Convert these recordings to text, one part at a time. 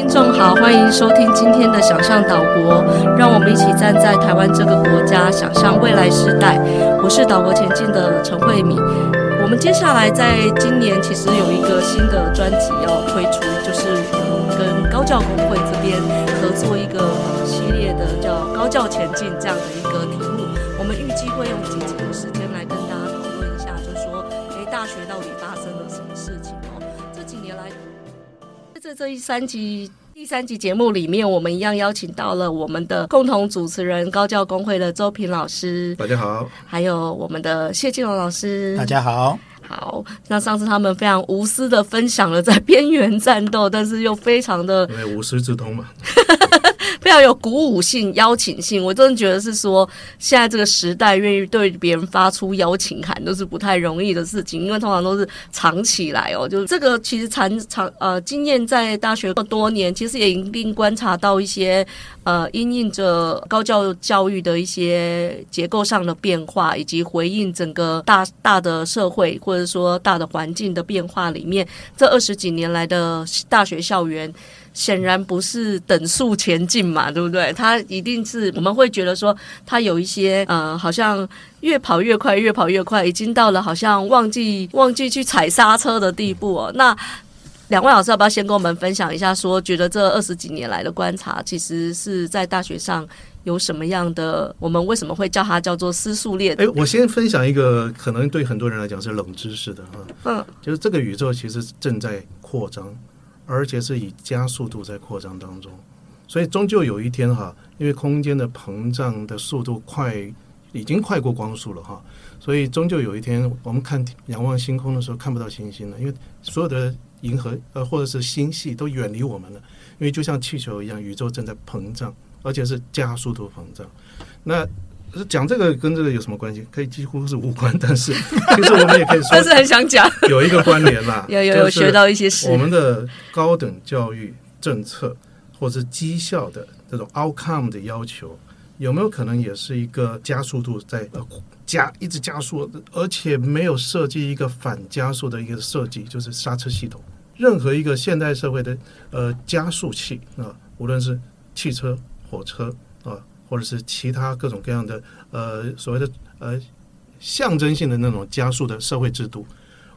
听众好，欢迎收听今天的《想象岛国》，让我们一起站在台湾这个国家，想象未来时代。我是岛国前进的陈慧敏。我们接下来在今年其实有一个新的专辑要推出，就是跟高教工会这边合作一个系列的叫“高教前进”这样的一个题目。我们预计会用几集的时间来跟大家讨论一下，就是说，诶，大学到底发在这一三集第三集节目里面，我们一样邀请到了我们的共同主持人高教工会的周平老师，大家好；还有我们的谢金龙老师，大家好。好，那上次他们非常无私的分享了在边缘战斗，但是又非常的因为无师自通嘛。非常有鼓舞性、邀请性，我真的觉得是说，现在这个时代，愿意对别人发出邀请函都是不太容易的事情，因为通常都是藏起来哦。就是这个其实藏藏呃经验在大学这么多年，其实也一定观察到一些呃因应着高教教育的一些结构上的变化，以及回应整个大大的社会或者说大的环境的变化里面，这二十几年来的大学校园。显然不是等速前进嘛，对不对？它一定是我们会觉得说，它有一些呃，好像越跑越快，越跑越快，已经到了好像忘记忘记去踩刹车的地步哦。那两位老师要不要先跟我们分享一下说，说觉得这二十几年来的观察，其实是在大学上有什么样的？我们为什么会叫它叫做失速列？哎，我先分享一个可能对很多人来讲是冷知识的哈，嗯，就是这个宇宙其实正在扩张。而且是以加速度在扩张当中，所以终究有一天哈，因为空间的膨胀的速度快，已经快过光速了哈，所以终究有一天，我们看仰望星空的时候看不到星星了，因为所有的银河呃或者是星系都远离我们了，因为就像气球一样，宇宙正在膨胀，而且是加速度膨胀。那讲这个跟这个有什么关系？可以几乎是无关，但是 其实我们也可以说，但是很想讲有一个关联啦。有有有学到一些事。我们的高等教育政策或者绩效的这种 outcome 的要求，有没有可能也是一个加速度在呃加一直加速，而且没有设计一个反加速的一个设计，就是刹车系统。任何一个现代社会的呃加速器啊，无论是汽车、火车啊。或者是其他各种各样的呃所谓的呃象征性的那种加速的社会制度，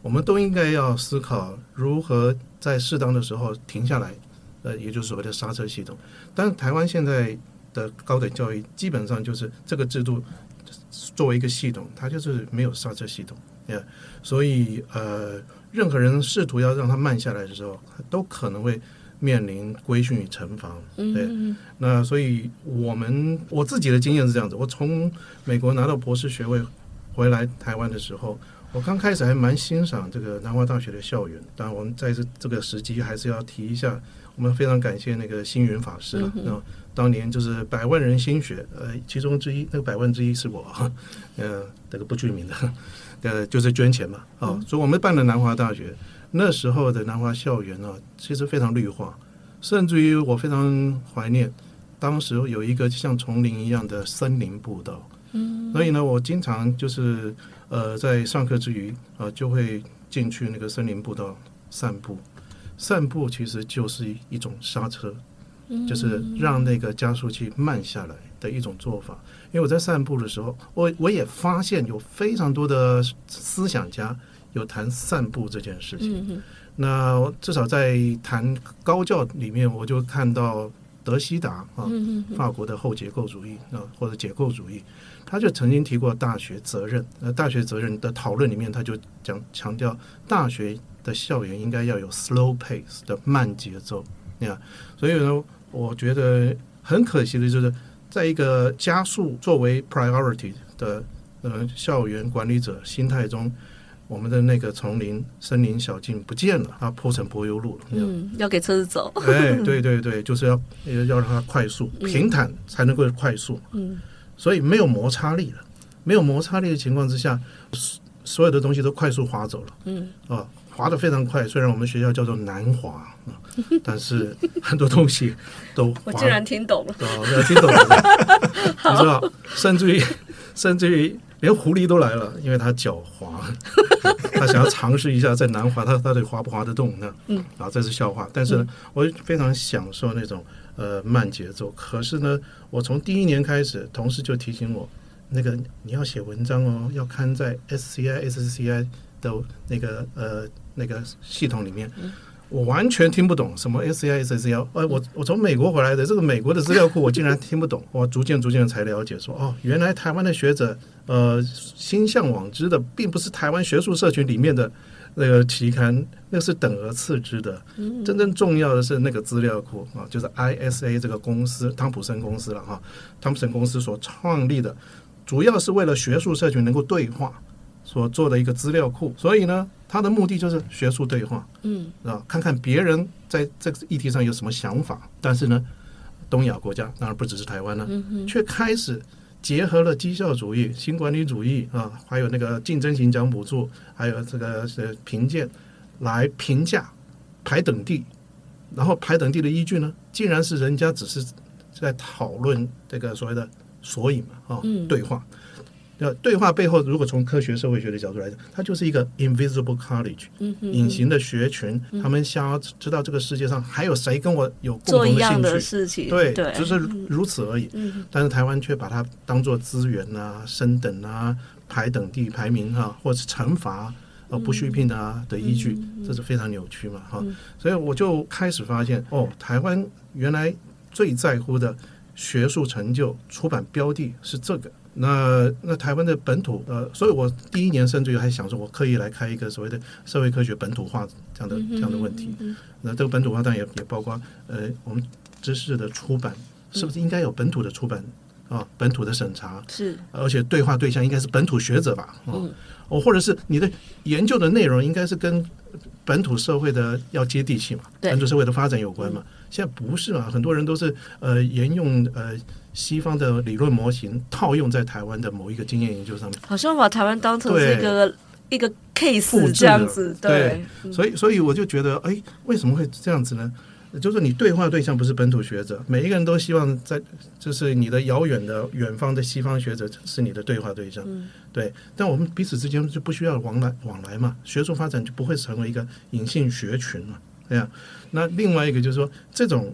我们都应该要思考如何在适当的时候停下来，呃，也就是所谓的刹车系统。但是台湾现在的高等教育基本上就是这个制度作为一个系统，它就是没有刹车系统，呀，所以呃，任何人试图要让它慢下来的时候，都可能会。面临规训与惩罚，对，那所以我们我自己的经验是这样子。我从美国拿到博士学位回来台湾的时候，我刚开始还蛮欣赏这个南华大学的校园。当然，我们在这这个时机还是要提一下，我们非常感谢那个星云法师了。那当年就是百万人心血，呃，其中之一那个百万之一是我，呃，那个不具名的，呃，就是捐钱嘛，啊，所以我们办了南华大学。那时候的南华校园啊，其实非常绿化，甚至于我非常怀念当时有一个像丛林一样的森林步道。嗯，所以呢，我经常就是呃在上课之余啊、呃，就会进去那个森林步道散步。散步其实就是一种刹车，就是让那个加速器慢下来的一种做法。因为我在散步的时候，我我也发现有非常多的思想家。有谈散步这件事情，嗯、那至少在谈高教里面，我就看到德西达啊，嗯、法国的后结构主义啊，或者解构主义，他就曾经提过大学责任。呃，大学责任的讨论里面，他就讲强调大学的校园应该要有 slow pace 的慢节奏。那样，所以呢，我觉得很可惜的就是，在一个加速作为 priority 的呃校园管理者心态中。我们的那个丛林、森林小径不见了，它铺成柏油路了。嗯，要给车子走。哎，对对对，就是要要让它快速、平坦才能够快速。嗯，所以没有摩擦力了，没有摩擦力的情况之下，所有的东西都快速滑走了。嗯，啊，滑得非常快。虽然我们学校叫做南滑啊，但是很多东西都 我竟然听懂了，哦，听懂了，你知道，甚至于甚至于。连狐狸都来了，因为它狡猾。它想要尝试一下在南华，它到底滑不滑得动呢？嗯，啊，这是笑话。但是呢，我非常享受那种呃慢节奏。可是呢，我从第一年开始，同事就提醒我，那个你要写文章哦，要刊在 SCI、SCI 的那个呃那个系统里面。我完全听不懂什么 SCI、SCI。呃，我我从美国回来的，这个美国的资料库 我竟然听不懂。我逐渐逐渐才了解说，哦，原来台湾的学者呃心向往之的，并不是台湾学术社群里面的那个期刊，那是等而次之的。真正重要的是那个资料库啊，就是 ISA 这个公司，汤普森公司了哈，汤普森公司所创立的，主要是为了学术社群能够对话。所做的一个资料库，所以呢，它的目的就是学术对话，嗯，啊，看看别人在这个议题上有什么想法。但是呢，东亚国家当然不只是台湾了，却开始结合了绩效主义、新管理主义啊，还有那个竞争型奖补助，还有这个是评鉴来评价排等地，然后排等地的依据呢，竟然是人家只是在讨论这个所谓的索引嘛，啊，对话。要对话背后，如果从科学社会学的角度来讲，它就是一个 invisible college，隐形的学群。他们想要知道这个世界上还有谁跟我有共同的兴趣，对，就是如此而已。但是台湾却把它当做资源啊、升等啊、排等地排名啊，或者是惩罚呃不续聘啊的依据，这是非常扭曲嘛哈。所以我就开始发现，哦，台湾原来最在乎的学术成就出版标的是这个。那那台湾的本土呃，所以我第一年甚至于还想说，我刻意来开一个所谓的社会科学本土化这样的这样的问题。那这个本土化当然也也包括呃，我们知识的出版是不是应该有本土的出版啊，本土的审查是，而且对话对象应该是本土学者吧？哦，哦，或者是你的研究的内容应该是跟本土社会的要接地气嘛，本土社会的发展有关嘛？现在不是嘛？很多人都是呃沿用呃。西方的理论模型套用在台湾的某一个经验研究上面，好像把台湾当成是一个一个 case 这样子。对，所以所以我就觉得，哎，为什么会这样子呢？就是你对话对象不是本土学者，每一个人都希望在，就是你的遥远的远方的西方学者是你的对话对象。对，但我们彼此之间就不需要往来往来嘛，学术发展就不会成为一个隐性学群嘛。对呀，那另外一个就是说，这种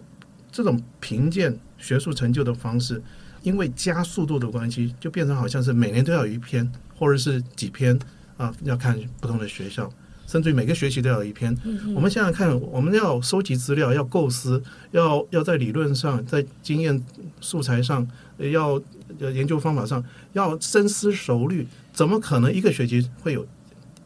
这种评鉴。学术成就的方式，因为加速度的关系，就变成好像是每年都要有一篇，或者是几篇啊，要看不同的学校，甚至于每个学期都要有一篇。我们想想看，我们要收集资料，要构思，要要在理论上，在经验素材上，要研究方法上，要深思熟虑，怎么可能一个学期会有？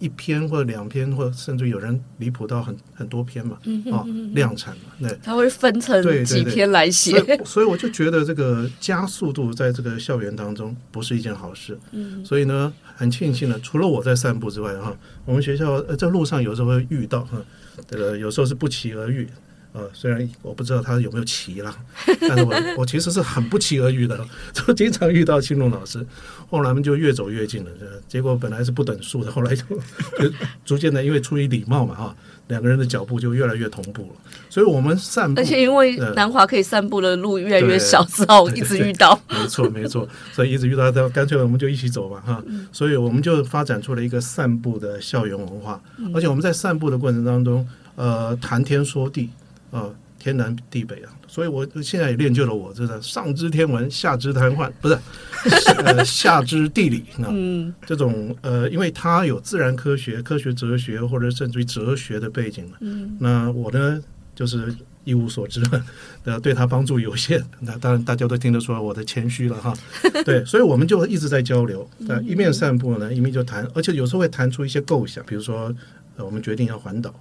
一篇或者两篇，或者甚至有人离谱到很很多篇嘛，啊，量产嘛，对，他会分成几篇来写，所以，我就觉得这个加速度在这个校园当中不是一件好事。嗯，所以呢，很庆幸的，除了我在散步之外，哈，我们学校呃在路上有时候会遇到，哈，这个有时候是不期而遇。呃，虽然我不知道他有没有骑了，但是我 我其实是很不期而遇的，就经常遇到青龙老师，后来我们就越走越近了。结果本来是不等速的，后来就 就逐渐的，因为出于礼貌嘛，哈，两个人的脚步就越来越同步了。所以我们散步，而且因为南华可以散步的路越来越少，之后一直遇到。没错没错，所以一直遇到，干脆我们就一起走吧，哈。所以我们就发展出了一个散步的校园文化，而且我们在散步的过程当中，呃，谈天说地。啊，天南地北啊，所以我现在也练就了我这个上知天文，下知瘫痪，不是，呃，下知地理啊。嗯，这种呃，因为他有自然科学、科学哲学或者甚至于哲学的背景嘛。嗯，那我呢，就是一无所知，呃，对他帮助有限。那当然大家都听得出来我的谦虚了哈。对，所以我们就一直在交流，呃，一面散步呢，一面就谈，而且有时候会谈出一些构想，比如说，呃，我们决定要环岛。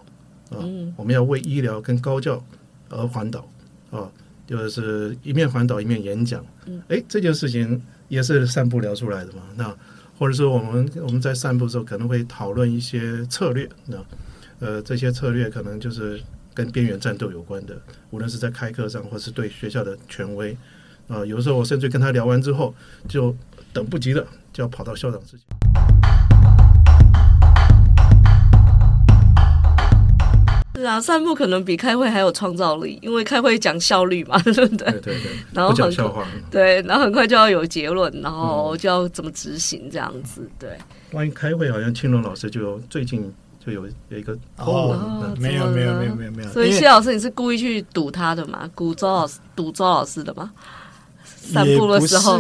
啊，我们要为医疗跟高教而环岛啊，就是一面环岛一面演讲。哎，这件事情也是散步聊出来的嘛。那或者说我们我们在散步的时候可能会讨论一些策略。那呃，这些策略可能就是跟边缘战斗有关的，无论是在开课上，或是对学校的权威啊。有时候我甚至跟他聊完之后，就等不及了，就要跑到校长室去。是啊，散步可能比开会还有创造力，因为开会讲效率嘛，对不对？对对对。然后很笑话。对，然后很快就要有结论，然后就要怎么执行这样子。对。关于开会，好像青龙老师就最近就有有一个哦，没有没有没有没有没有。所以谢老师，你是故意去堵他的吗？堵周老师，堵周老师的吗？散步的时候。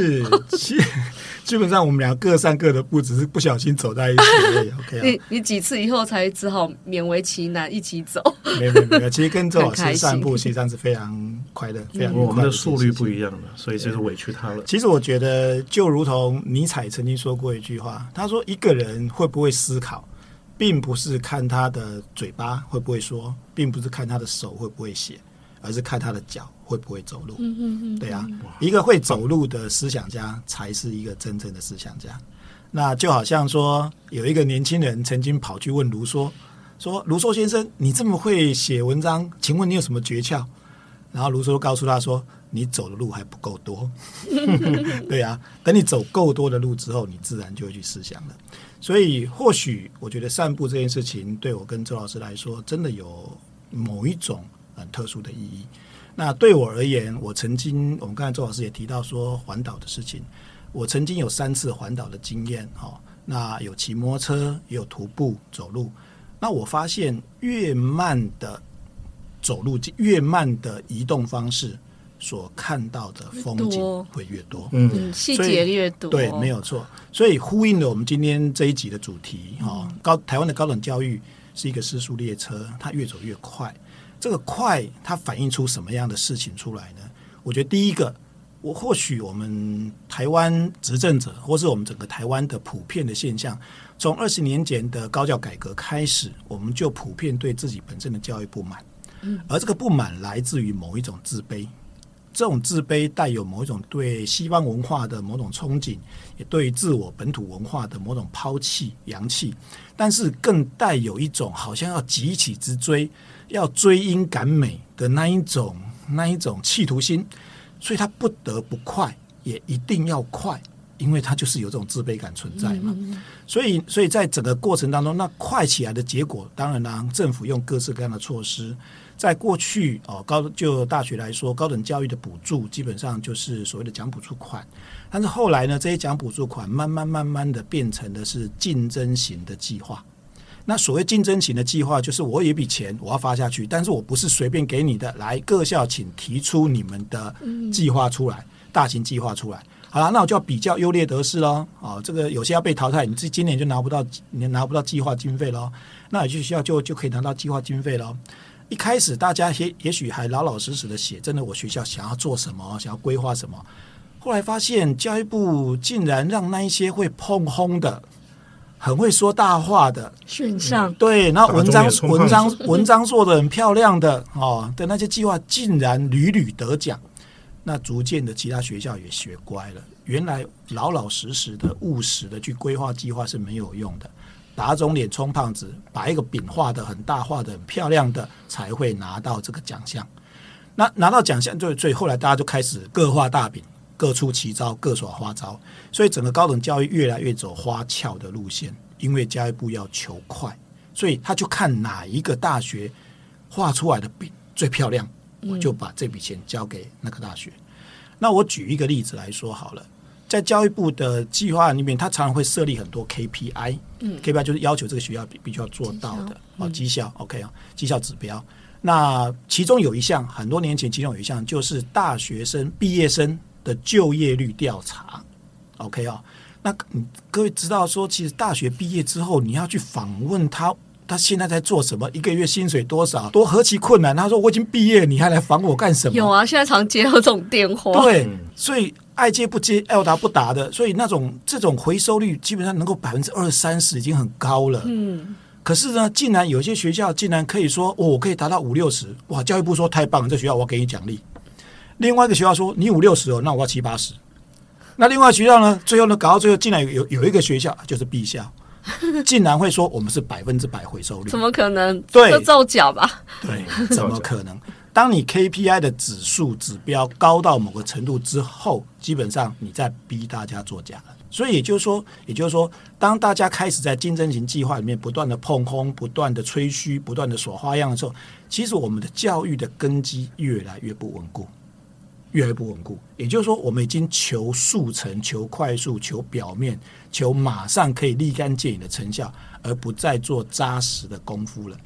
基本上我们俩各散各的步，只是不小心走在一起而已。OK 啊？你你几次以后才只好勉为其难一起走？没有没有没有，其实跟 周老师散步实际上是非常快乐，非常快乐。我们的速率不一样了，所以就是委屈他了。其实我觉得，就如同尼采曾经说过一句话，他说：“一个人会不会思考，并不是看他的嘴巴会不会说，并不是看他的手会不会写，而是看他的脚。”会不会走路？嗯嗯嗯，对啊，一个会走路的思想家才是一个真正的思想家。那就好像说，有一个年轻人曾经跑去问卢梭，说：“卢梭先生，你这么会写文章，请问你有什么诀窍？”然后卢梭告诉他说：“你走的路还不够多。”对啊，等你走够多的路之后，你自然就会去思想了。所以，或许我觉得散步这件事情，对我跟周老师来说，真的有某一种很特殊的意义。那对我而言，我曾经，我们刚才周老师也提到说环岛的事情，我曾经有三次环岛的经验，哈，那有骑摩托车，也有徒步走路。那我发现，越慢的走路，越慢的移动方式，所看到的风景会越多，嗯，细节越多，对，没有错。所以呼应了我们今天这一集的主题，哈，高台湾的高等教育是一个失速列车，它越走越快。这个快，它反映出什么样的事情出来呢？我觉得第一个，我或许我们台湾执政者，或是我们整个台湾的普遍的现象，从二十年前的高教改革开始，我们就普遍对自己本身的教育不满，而这个不满来自于某一种自卑，这种自卑带有某一种对西方文化的某种憧憬，也对自我本土文化的某种抛弃、扬弃，但是更带有一种好像要急起直追。要追英赶美的那一种、那一种企图心，所以他不得不快，也一定要快，因为他就是有这种自卑感存在嘛。所以，所以在整个过程当中，那快起来的结果，当然呢，政府用各式各样的措施。在过去哦，高就大学来说，高等教育的补助基本上就是所谓的奖补助款，但是后来呢，这些奖补助款慢慢慢慢的变成的是竞争型的计划。那所谓竞争型的计划，就是我有一笔钱我要发下去，但是我不是随便给你的。来，各校请提出你们的计划出来，大型计划出来。好了，那我就要比较优劣得失喽。啊，这个有些要被淘汰，你这今年就拿不到，你拿不到计划经费喽。那有些学校就就可以拿到计划经费喽。一开始大家也也许还老老实实的写，真的我学校想要做什么，想要规划什么。后来发现教育部竟然让那一些会碰轰的。很会说大话的选项，嗯，对，那文章文章 文章做的很漂亮的哦的那些计划，竟然屡屡得奖，那逐渐的其他学校也学乖了。原来老老实实的务实的去规划计划是没有用的，打肿脸充胖子，把一个饼画的很大，画的很漂亮的，才会拿到这个奖项。那拿到奖项，就所以后来大家就开始各画大饼。各出奇招，各耍花招，所以整个高等教育越来越走花俏的路线。因为教育部要求快，所以他就看哪一个大学画出来的饼最漂亮，我就把这笔钱交给那个大学。嗯、那我举一个例子来说好了，在教育部的计划里面，他常常会设立很多 KPI，嗯，KPI 就是要求这个学校必必须要做到的哦，绩效，嗯、OK 啊，绩效指标。那其中有一项，很多年前其中有一项就是大学生毕业生。的就业率调查，OK 啊、哦？那各位知道说，其实大学毕业之后，你要去访问他，他现在在做什么？一个月薪水多少？多何其困难？他说：“我已经毕业，你还来访我干什么？”有啊，现在常接到这种电话。对，所以爱接不接，爱答不答的，所以那种这种回收率基本上能够百分之二三十，已经很高了。嗯，可是呢，竟然有些学校竟然可以说，哦，我可以达到五六十，哇！教育部说太棒了，这学校我给你奖励。另外一个学校说，你五六十哦，那我要七八十。那另外学校呢？最后呢，搞到最后，竟然有有有一个学校就是 B 校，竟然会说我们是百分之百回收率？怎么可能？对，造假吧？对，怎么可能？当你 KPI 的指数指标高到某个程度之后，基本上你在逼大家作假了。所以也就是说，也就是说，当大家开始在竞争型计划里面不断的碰空、不断的吹嘘、不断的耍花样的时候，其实我们的教育的根基越来越不稳固，越来越不稳固。也就是说，我们已经求速成、求快速、求表面、求马上可以立竿见影的成效，而不再做扎实的功夫了。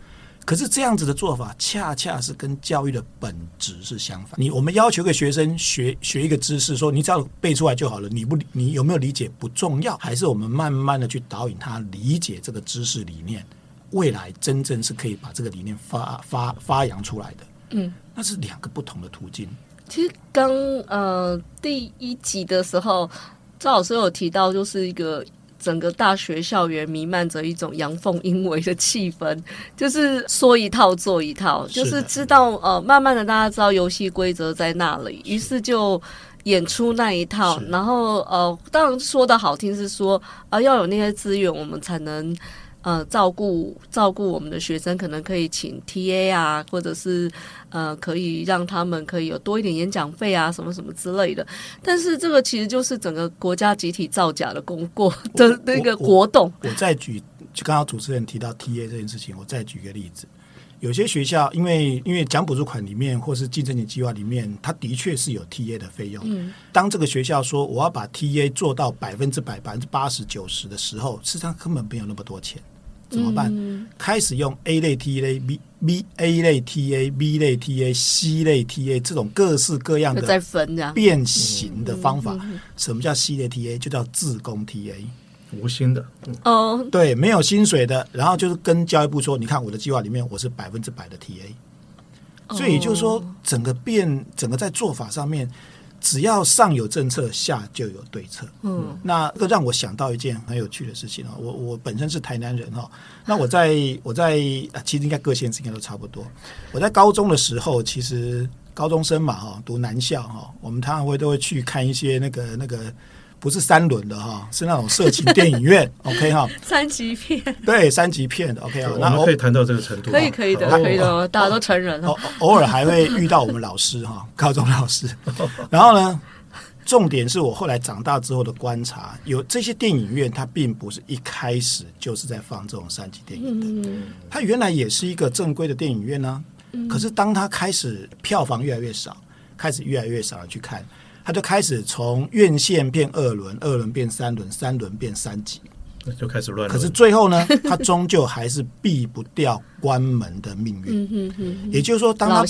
可是这样子的做法，恰恰是跟教育的本质是相反。你我们要求个学生学学一个知识，说你只要背出来就好了，你不你有没有理解不重要，还是我们慢慢的去导引他理解这个知识理念，未来真正是可以把这个理念发发发扬出来的。嗯，那是两个不同的途径。其实刚呃第一集的时候，赵老师有提到，就是一个。整个大学校园弥漫着一种阳奉阴违的气氛，就是说一套做一套，就是知道呃，慢慢的大家知道游戏规则在那里，于是就演出那一套。然后呃，当然说的好听是说啊、呃，要有那些资源，我们才能。呃，照顾照顾我们的学生，可能可以请 TA 啊，或者是呃，可以让他们可以有多一点演讲费啊，什么什么之类的。但是这个其实就是整个国家集体造假的功过 的那个活动。我，再举，就刚刚主持人提到 TA 这件事情，我再举个例子。有些学校因为因为奖补助款里面或是竞争型计划里面，它的确是有 TA 的费用。嗯，当这个学校说我要把 TA 做到百分之百、百分之八十九十的时候，事实上根本没有那么多钱。怎么办？嗯、开始用 A 类 TA、B B A 类 TA、B 类 TA、C 类 TA 这种各式各样的再分变形的方法。什么叫 C 类 TA？就叫自工 TA，无薪的。哦，对，没有薪水的。然后就是跟教育部说：“你看我的计划里面，我是百分之百的 TA。”所以也就是说，整个变，整个在做法上面。只要上有政策，下就有对策。嗯，那这个让我想到一件很有趣的事情啊。我我本身是台南人哈，那我在我在其实应该各县市应该都差不多。我在高中的时候，其实高中生嘛哈，读男校哈，我们常常会都会去看一些那个那个。不是三轮的哈，是那种色情电影院，OK 哈，三级片，对，三级片的 OK 啊，我们可以谈到这个程度，可以可以的，可以的，大家都成人了，偶尔还会遇到我们老师哈，高中老师，然后呢，重点是我后来长大之后的观察，有这些电影院，它并不是一开始就是在放这种三级电影的，它原来也是一个正规的电影院呢，可是当他开始票房越来越少，开始越来越少人去看。他就开始从院线变二轮，二轮变三轮，三轮变三级，就开始乱。可是最后呢，他终究还是避不掉关门的命运。也就是说，当他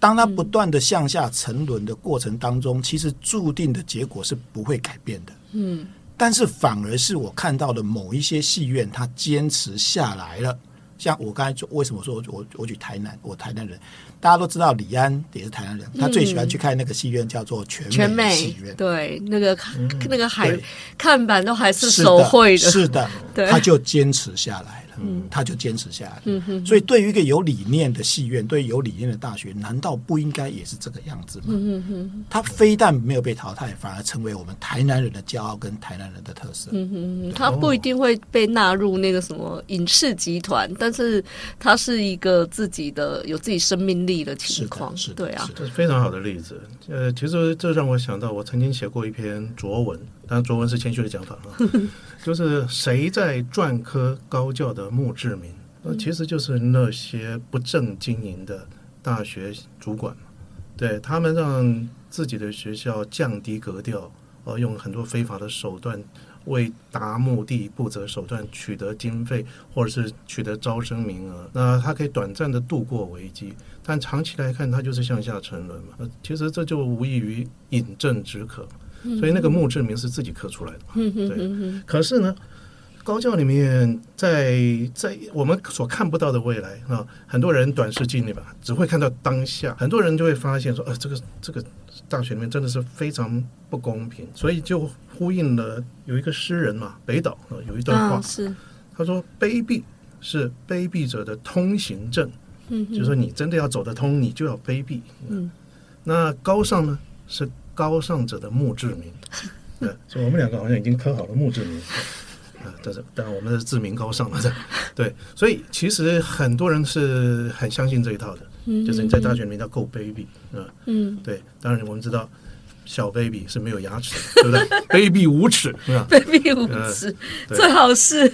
当他不断的向下沉沦的过程当中，其实注定的结果是不会改变的。嗯，但是反而是我看到的某一些戏院，他坚持下来了。像我刚才就，为什么说我我我举台南，我台南人。大家都知道李安也是台湾人，他最喜欢去看那个戏院叫做全美戏院。对，那个、嗯、那个海看板都还是手绘的，是的，对，他就坚持下来。嗯，他就坚持下来。嗯哼，所以对于一个有理念的戏院，对于有理念的大学，难道不应该也是这个样子吗？嗯哼，他非但没有被淘汰，反而成为我们台南人的骄傲跟台南人的特色。嗯哼，他不一定会被纳入那个什么影视集团，但是他是一个自己的有自己生命力的情况。是，对啊，这是非常好的例子。呃，其实这让我想到，我曾经写过一篇拙文。当然，卓文是谦虚的讲法啊，就是谁在篆刻高教的墓志铭？那其实就是那些不正经营的大学主管，对他们让自己的学校降低格调，呃，用很多非法的手段为达目的不择手段取得经费，或者是取得招生名额。那他可以短暂的度过危机，但长期来看，它就是向下沉沦嘛。其实这就无异于饮鸩止渴。所以那个墓志铭是自己刻出来的嘛？对。可是呢，高教里面在在我们所看不到的未来啊，很多人短视近利吧，只会看到当下。很多人就会发现说，呃，这个这个大学里面真的是非常不公平。所以就呼应了有一个诗人嘛，北岛啊有一段话，是他说：“卑鄙是卑鄙者的通行证。”嗯，就是说你真的要走得通，你就要卑鄙。嗯，那高尚呢是。高尚者的墓志铭，对，所以我们两个好像已经刻好了墓志铭，啊，但是当然我们是志明高尚了，对，所以其实很多人是很相信这一套的，就是你在大学里面要够卑鄙，啊，嗯，对，当然我们知道小 baby 是没有牙齿的，对不对？baby 无齿，是吧？baby 无齿，最好是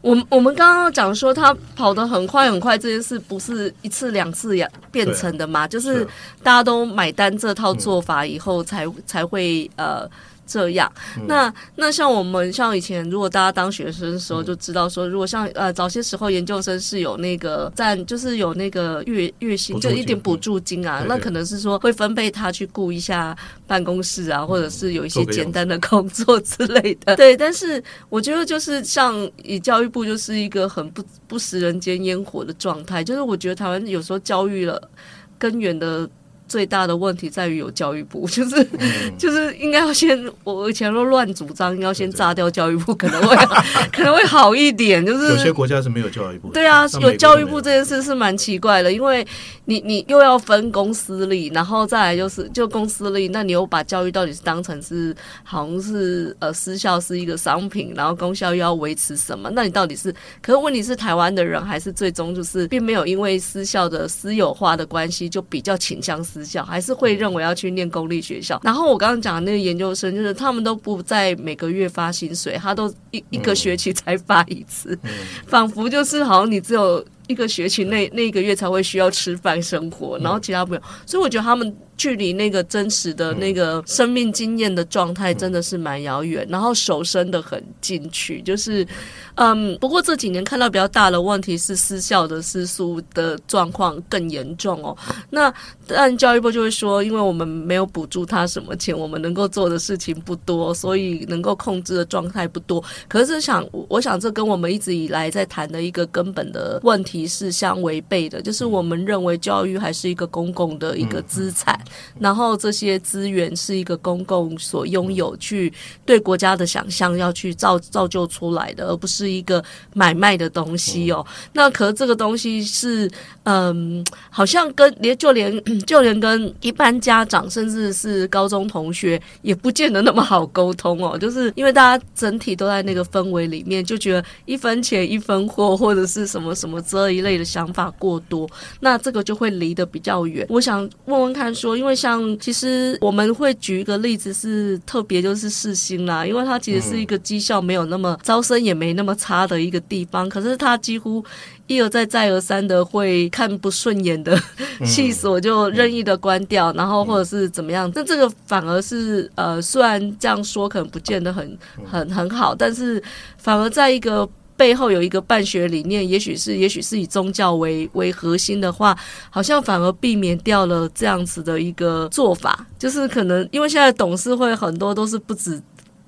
我们我们刚刚讲说他跑得很快很快这件事，不是一次两次呀变成的嘛？就是大家都买单这套做法以后才，才才会呃。这样，那那像我们像以前，如果大家当学生的时候就知道说，如果像呃早些时候研究生是有那个占，就是有那个月月薪就一点补助金啊，那可能是说会分配他去顾一下办公室啊，或者是有一些简单的工作之类的。对，但是我觉得就是像以教育部就是一个很不不食人间烟火的状态，就是我觉得台湾有时候教育了根源的。最大的问题在于有教育部，就是、嗯、就是应该要先，我以前都乱主张，应该要先炸掉教育部，可能会 可能会好一点。就是有些国家是没有教育部，对啊，有教育部这件事是蛮奇怪的，因为你你又要分公私立，然后再来就是就公私立，那你又把教育到底是当成是好像是呃私校是一个商品，然后公校又要维持什么？那你到底是？可是问题是台湾的人还是最终就是并没有因为私校的私有化的关系，就比较倾向私。小还是会认为要去念公立学校，然后我刚刚讲的那个研究生，就是他们都不在每个月发薪水，他都一一个学期才发一次，仿佛就是好像你只有一个学期那那一个月才会需要吃饭生活，然后其他不用，所以我觉得他们。距离那个真实的那个生命经验的状态真的是蛮遥远，然后手伸的很进去，就是，嗯，不过这几年看到比较大的问题是私校的私塾的状况更严重哦。那但教育部就会说，因为我们没有补助他什么钱，我们能够做的事情不多，所以能够控制的状态不多。可是想，我想这跟我们一直以来在谈的一个根本的问题是相违背的，就是我们认为教育还是一个公共的一个资产。然后这些资源是一个公共所拥有，去对国家的想象要去造造就出来的，而不是一个买卖的东西哦。那可是这个东西是，嗯，好像跟连就连 就连跟一般家长，甚至是高中同学，也不见得那么好沟通哦。就是因为大家整体都在那个氛围里面，就觉得一分钱一分货，或者是什么什么这一类的想法过多，那这个就会离得比较远。我想问问看说。因为像其实我们会举一个例子是特别就是四星啦，因为它其实是一个绩效没有那么招生也没那么差的一个地方，可是它几乎一而再再而三的会看不顺眼的系所就任意的关掉，然后或者是怎么样，那这个反而是呃虽然这样说可能不见得很很很好，但是反而在一个。背后有一个办学理念，也许是也许是以宗教为为核心的话，好像反而避免掉了这样子的一个做法。就是可能因为现在董事会很多都是不止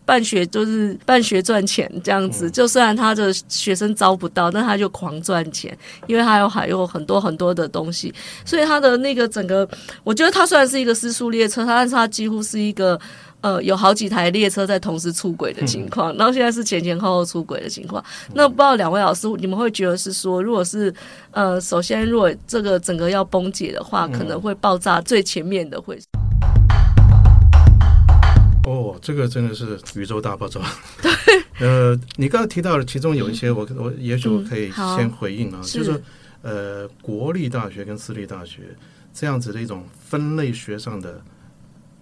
办学，就是办学赚钱这样子。就虽然他的学生招不到，但他就狂赚钱，因为他有还有很多很多的东西，所以他的那个整个，我觉得他虽然是一个私塾列车，但是他几乎是一个。呃，有好几台列车在同时出轨的情况，然后现在是前前后后出轨的情况。那不知道两位老师，你们会觉得是说，如果是呃，首先如果这个整个要崩解的话，可能会爆炸最前面的会？哦，这个真的是宇宙大爆炸。对。呃，你刚刚提到的其中有一些我，我我也许我可以先回应啊，嗯、就是呃，国立大学跟私立大学这样子的一种分类学上的。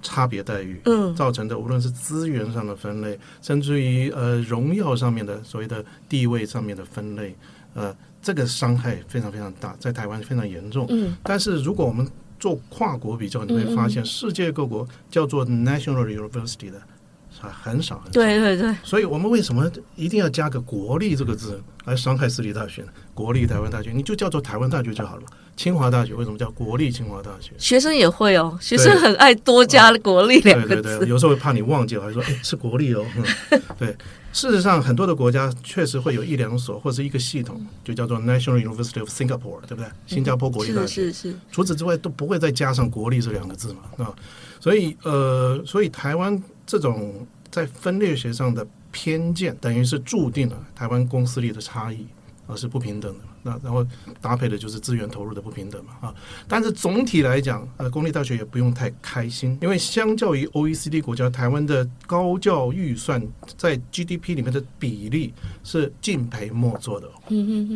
差别待遇造成的，无论是资源上的分类，甚至于呃荣耀上面的所谓的地位上面的分类，呃，这个伤害非常非常大，在台湾非常严重。嗯，但是如果我们做跨国比较，你会发现世界各国叫做 national university 的还很少很少。对对对。所以我们为什么一定要加个国立这个字来伤害私立大学呢？国立台湾大学，你就叫做台湾大学就好了。清华大学为什么叫国立清华大学？学生也会哦，学生很爱多加“国立”两个字。对对对，有时候会怕你忘记了，还说：“哎，是国立哦。嗯”对，事实上很多的国家确实会有一两所或者一个系统，就叫做 National University of Singapore，对不对？新加坡国立大学。是是是。除此之外都不会再加上“国立”这两个字嘛？啊，所以呃，所以台湾这种在分类学上的偏见，等于是注定了台湾公私立的差异，而是不平等的。那然后搭配的就是资源投入的不平等嘛啊，但是总体来讲，呃，公立大学也不用太开心，因为相较于 OECD 国家，台湾的高教预算在 GDP 里面的比例是敬陪末座的，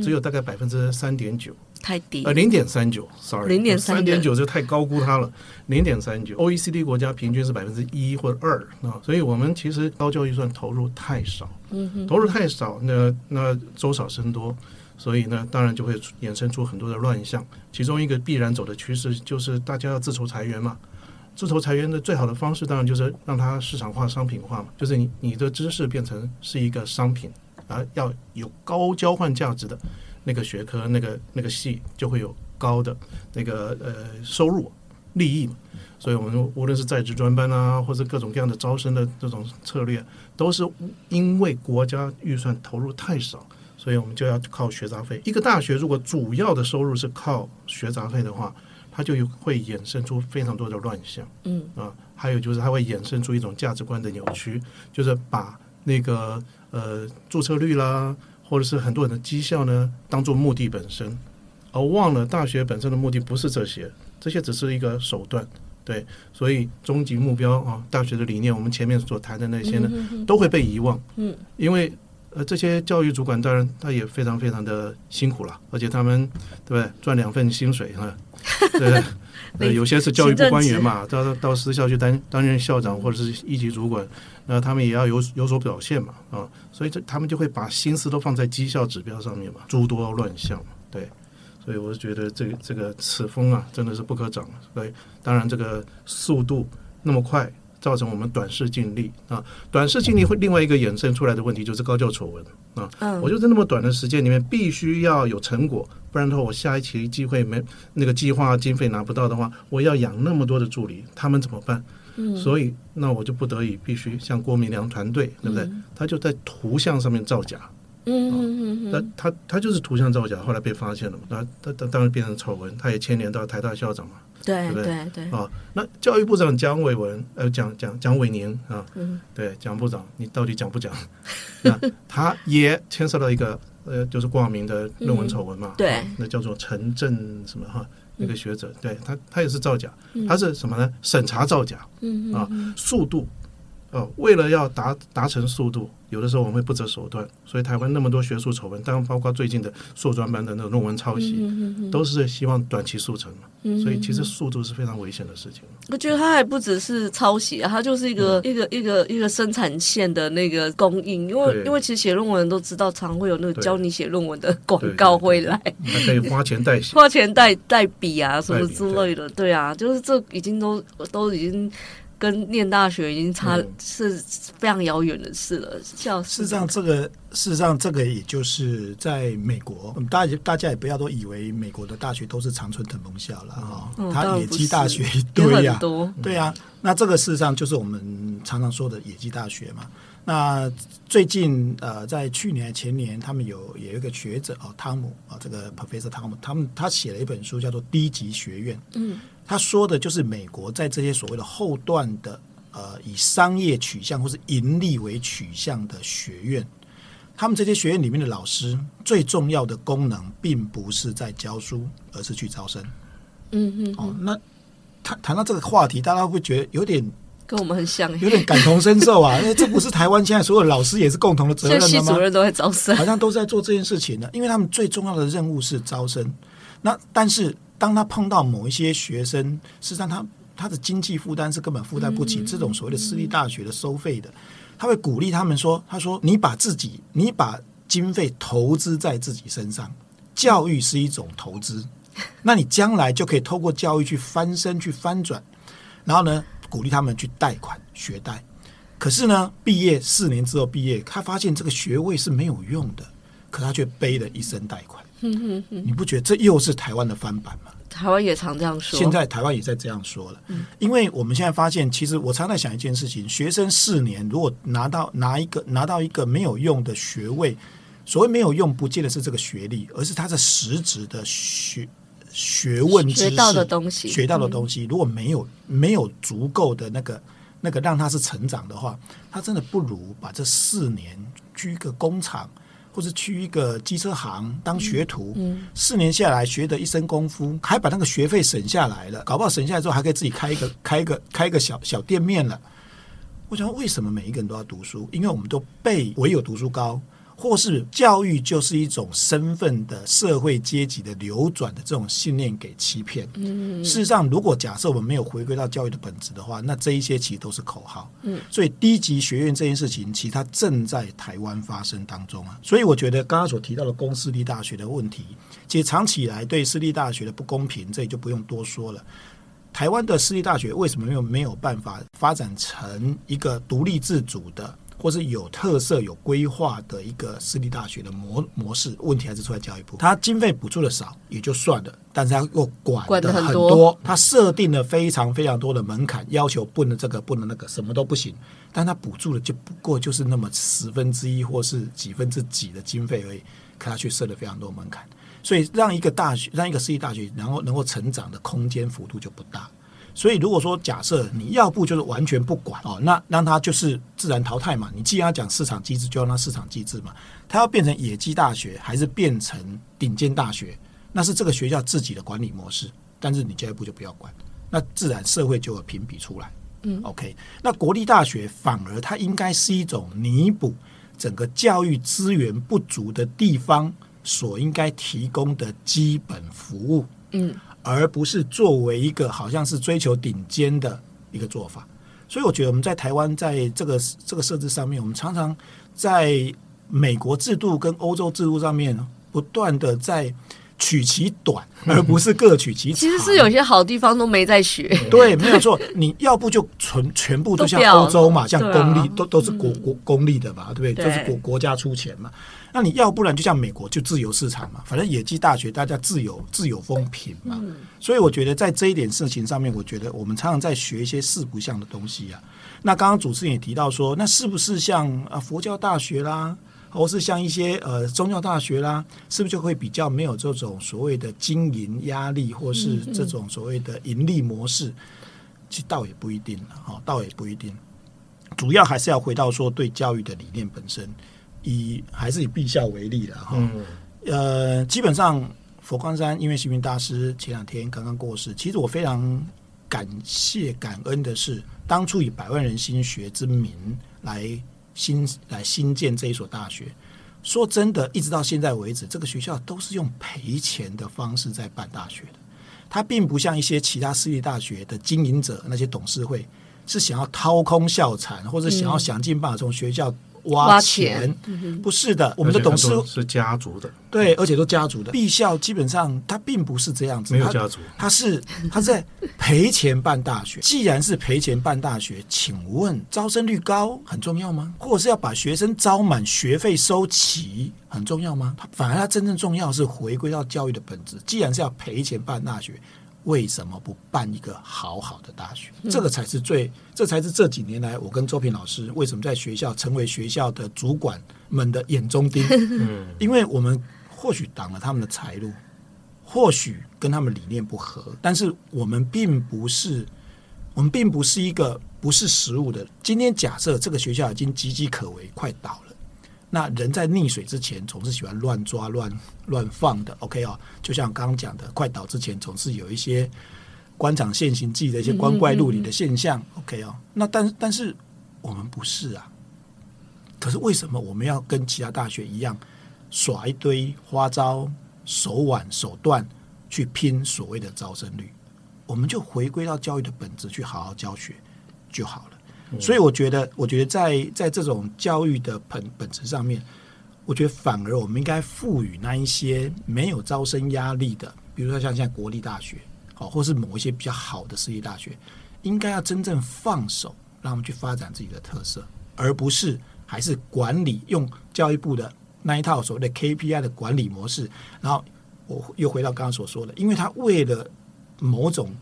只有大概百分之三点九。太低，呃，零点三九，sorry，零点三点九就太高估它了，零点三九，OECD 国家平均是百分之一或者二啊，所以我们其实高教预算投入太少，嗯哼，投入太少，那那粥少生多，所以呢，当然就会衍生出很多的乱象，其中一个必然走的趋势就是大家要自筹裁员嘛，自筹裁员的最好的方式当然就是让它市场化、商品化嘛，就是你你的知识变成是一个商品，而要有高交换价值的。那个学科、那个那个系就会有高的那个呃收入利益嘛，所以我们无论是在职专班啊，或者各种各样的招生的这种策略，都是因为国家预算投入太少，所以我们就要靠学杂费。一个大学如果主要的收入是靠学杂费的话，它就有会衍生出非常多的乱象。嗯啊，还有就是它会衍生出一种价值观的扭曲，就是把那个呃注册率啦。或者是很多人的绩效呢，当做目的本身，而忘了大学本身的目的不是这些，这些只是一个手段，对，所以终极目标啊，大学的理念，我们前面所谈的那些呢，都会被遗忘，嗯，因为呃，这些教育主管当然他也非常非常的辛苦了，而且他们对不对，赚两份薪水哈，对。呃，有些是教育部官员嘛，到到私校去担担任校长或者是一级主管，那他们也要有有所表现嘛，啊，所以这他们就会把心思都放在绩效指标上面嘛，诸多乱象，对，所以我是觉得这个这个此风啊，真的是不可长，所以当然这个速度那么快。造成我们短视近利啊，短视近利会另外一个衍生出来的问题就是高教丑闻啊。嗯，我就在那么短的时间里面必须要有成果，不然的话我下一期机会没那个计划经费拿不到的话，我要养那么多的助理，他们怎么办？嗯，所以那我就不得已必须像郭明良团队，对不对？他就在图像上面造假。嗯嗯嗯，那他他就是图像造假，后来被发现了嘛，那他他当然变成丑闻，他也牵连到台大校长嘛。对对对对啊！那教育部长蒋伟文呃，蒋蒋蒋伟宁啊，嗯、对蒋部长，你到底讲不讲？那他也牵涉到一个呃，就是挂名的论文丑闻嘛？嗯、对、啊，那叫做陈正什么哈、啊，那个学者，嗯、对他他也是造假，他是什么呢？审查造假，嗯啊，速度哦、啊，为了要达达成速度。有的时候我们会不择手段，所以台湾那么多学术丑闻，当然包括最近的硕专班的那个论文抄袭，嗯、哼哼都是希望短期速成嘛。嗯、哼哼所以其实速度是非常危险的事情。我觉得它还不只是抄袭啊，它就是一个、嗯、一个一个一个生产线的那个供应。因为因为其实写论文都知道，常会有那个教你写论文的广告会来，还可以花钱代写，花钱代代笔啊什么之类的。对，对啊，就是这已经都都已经。跟念大学已经差是非常遥远的事了。像事实上，这个事实上这个也就是在美国，大家大家也不要都以为美国的大学都是常春藤盟校了哈。它野鸡大学一堆 呀，对呀。那这个事实上就是我们常常说的野鸡大学嘛。那最近呃，在去年前年，他们有有一个学者哦，汤姆啊，这个 Professor 汤姆，他们他写了一本书，叫做《低级学院》。嗯。他说的就是美国在这些所谓的后段的呃以商业取向或是盈利为取向的学院，他们这些学院里面的老师最重要的功能，并不是在教书，而是去招生。嗯嗯。哦，那谈谈到这个话题，大家会觉得有点跟我们很像，有点感同身受啊？因 为这不是台湾现在所有老师也是共同的责任吗？系主任都在招生，好像都在做这件事情呢。因为他们最重要的任务是招生。那但是。当他碰到某一些学生，实际上他他的经济负担是根本负担不起这种所谓的私立大学的收费的，他会鼓励他们说：“他说你把自己，你把经费投资在自己身上，教育是一种投资，那你将来就可以透过教育去翻身、去翻转。然后呢，鼓励他们去贷款学贷。可是呢，毕业四年之后毕业，他发现这个学位是没有用的，可他却背了一身贷款。你不觉得这又是台湾的翻版吗？台湾也常这样说。现在台湾也在这样说了，嗯、因为我们现在发现，其实我常在想一件事情：学生四年如果拿到拿一个拿到一个没有用的学位，所谓没有用，不见得是这个学历，而是他的实质的学学问知识学到的东西，学到的东西，如果没有没有足够的那个那个让他是成长的话，他真的不如把这四年去一个工厂。或者去一个机车行当学徒，嗯嗯、四年下来学的一身功夫，还把那个学费省下来了，搞不好省下来之后还可以自己开一个开一个开一个小小店面了。我想为什么每一个人都要读书？因为我们都被唯有读书高，或是教育就是一种身份的社会阶级的流转的这种信念给欺骗。嗯，事实上，如果假设我们没有回归到教育的本质的话，那这一些其实都是口号。嗯，所以低级学院这件事情，其实它正在台湾发生当中啊。所以我觉得刚刚所提到的公私立大学的问题，其实长期以来对私立大学的不公平，这里就不用多说了。台湾的私立大学为什么没有没有办法发展成一个独立自主的？或是有特色、有规划的一个私立大学的模模式，问题还是出在教育部。他经费补助的少也就算了，但是他又管的很多，他设定了非常非常多的门槛，要求不能这个不能那个，什么都不行。但他补助的就不过就是那么十分之一或是几分之几的经费而已，可他却设了非常多门槛，所以让一个大学，让一个私立大学，然后能够成长的空间幅度就不大。所以，如果说假设你要不就是完全不管哦，那让他就是自然淘汰嘛。你既然要讲市场机制，就让它市场机制嘛。它要变成野鸡大学，还是变成顶尖大学，那是这个学校自己的管理模式。但是你教育部就不要管，那自然社会就会评比出来。嗯，OK。那国立大学反而它应该是一种弥补整个教育资源不足的地方所应该提供的基本服务。嗯。而不是作为一个好像是追求顶尖的一个做法，所以我觉得我们在台湾在这个这个设置上面，我们常常在美国制度跟欧洲制度上面不断的在取其短，而不是各取其长。其实是有些好地方都没在学。对，没有错。你要不就全全部都像欧洲嘛，像公立都都是国国公立的嘛，对不对？就是国国家出钱嘛。那你要不然就像美国就自由市场嘛，反正野鸡大学大家自由自由风评嘛，嗯、所以我觉得在这一点事情上面，我觉得我们常常在学一些四不像的东西啊。那刚刚主持人也提到说，那是不是像啊佛教大学啦，或是像一些呃宗教大学啦，是不是就会比较没有这种所谓的经营压力，或是这种所谓的盈利模式？其实倒也不一定了，哈，倒也不一定。主要还是要回到说对教育的理念本身。以还是以陛下为例了哈，嗯、呃，基本上佛光山音乐星云大师前两天刚刚过世，其实我非常感谢感恩的是，当初以百万人心学之名来新来新建这一所大学，说真的，一直到现在为止，这个学校都是用赔钱的方式在办大学的，它并不像一些其他私立大学的经营者那些董事会是想要掏空校产，或者想要想尽办法从学校。挖钱不是的，我们的董事是家族的，对，而且都家族的。毕校基本上它并不是这样子，没有家族，它是它在赔钱办大学。既然是赔钱办大学，请问招生率高很重要吗？或者是要把学生招满，学费收齐很重要吗？反而它真正重要是回归到教育的本质。既然是要赔钱办大学。为什么不办一个好好的大学？这个才是最，这才是这几年来我跟周平老师为什么在学校成为学校的主管们的眼中钉。因为我们或许挡了他们的财路，或许跟他们理念不合，但是我们并不是，我们并不是一个不是实物的。今天假设这个学校已经岌岌可危，快倒了。那人在溺水之前总是喜欢乱抓乱乱放的，OK 哦，就像刚刚讲的，快倒之前总是有一些官场现行记的一些光怪陆离的现象，OK 哦。那但但是我们不是啊，可是为什么我们要跟其他大学一样耍一堆花招、手腕、手段去拼所谓的招生率？我们就回归到教育的本质，去好好教学就好了。所以我觉得，我觉得在在这种教育的本本质上面，我觉得反而我们应该赋予那一些没有招生压力的，比如说像现在国立大学，好，或是某一些比较好的私立大学，应该要真正放手，让他们去发展自己的特色，而不是还是管理用教育部的那一套所谓的 KPI 的管理模式。然后我又回到刚刚所说的，因为他为了某种。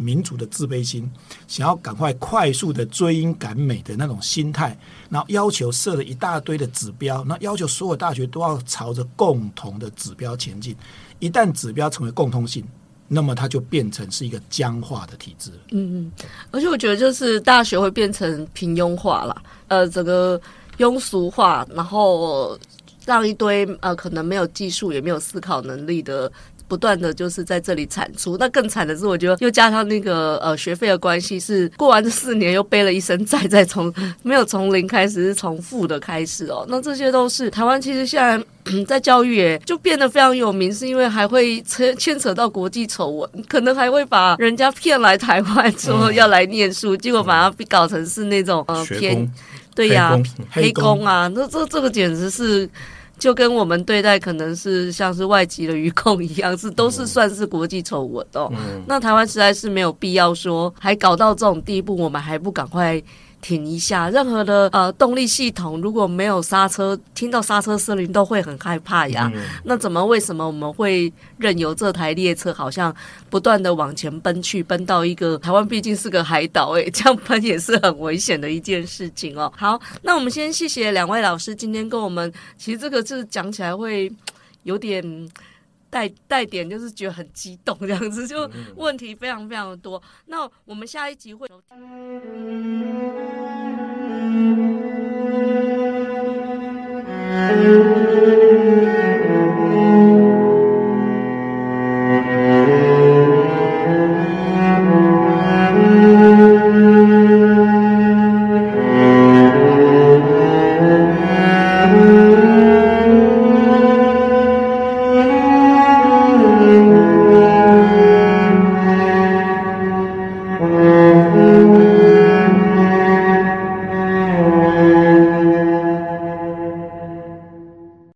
民族的自卑心，想要赶快快速的追英赶美的那种心态，然后要求设了一大堆的指标，那要求所有大学都要朝着共同的指标前进。一旦指标成为共通性，那么它就变成是一个僵化的体制。嗯嗯，而且我觉得就是大学会变成平庸化了，呃，整个庸俗化，然后让一堆呃可能没有技术也没有思考能力的。不断的就是在这里产出。那更惨的是，我觉得又加上那个呃学费的关系，是过完这四年又背了一身债，再从没有从零开始，是从负的开始哦。那这些都是台湾其实现在。在教育也就变得非常有名，是因为还会牵牵扯到国际丑闻，可能还会把人家骗来台湾说要来念书，嗯、结果把它搞成是那种呃偏对呀黑工啊，那这这个简直是就跟我们对待可能是像是外籍的渔控一样，是都是算是国际丑闻哦。嗯、那台湾实在是没有必要说还搞到这种地步，我们还不赶快。停一下，任何的呃动力系统如果没有刹车，听到刹车声铃都会很害怕呀。嗯、那怎么为什么我们会任由这台列车好像不断的往前奔去，奔到一个台湾毕竟是个海岛，诶，这样奔也是很危险的一件事情哦。好，那我们先谢谢两位老师今天跟我们，其实这个是讲起来会有点。带带点就是觉得很激动这样子，就问题非常非常的多。那我们下一集会。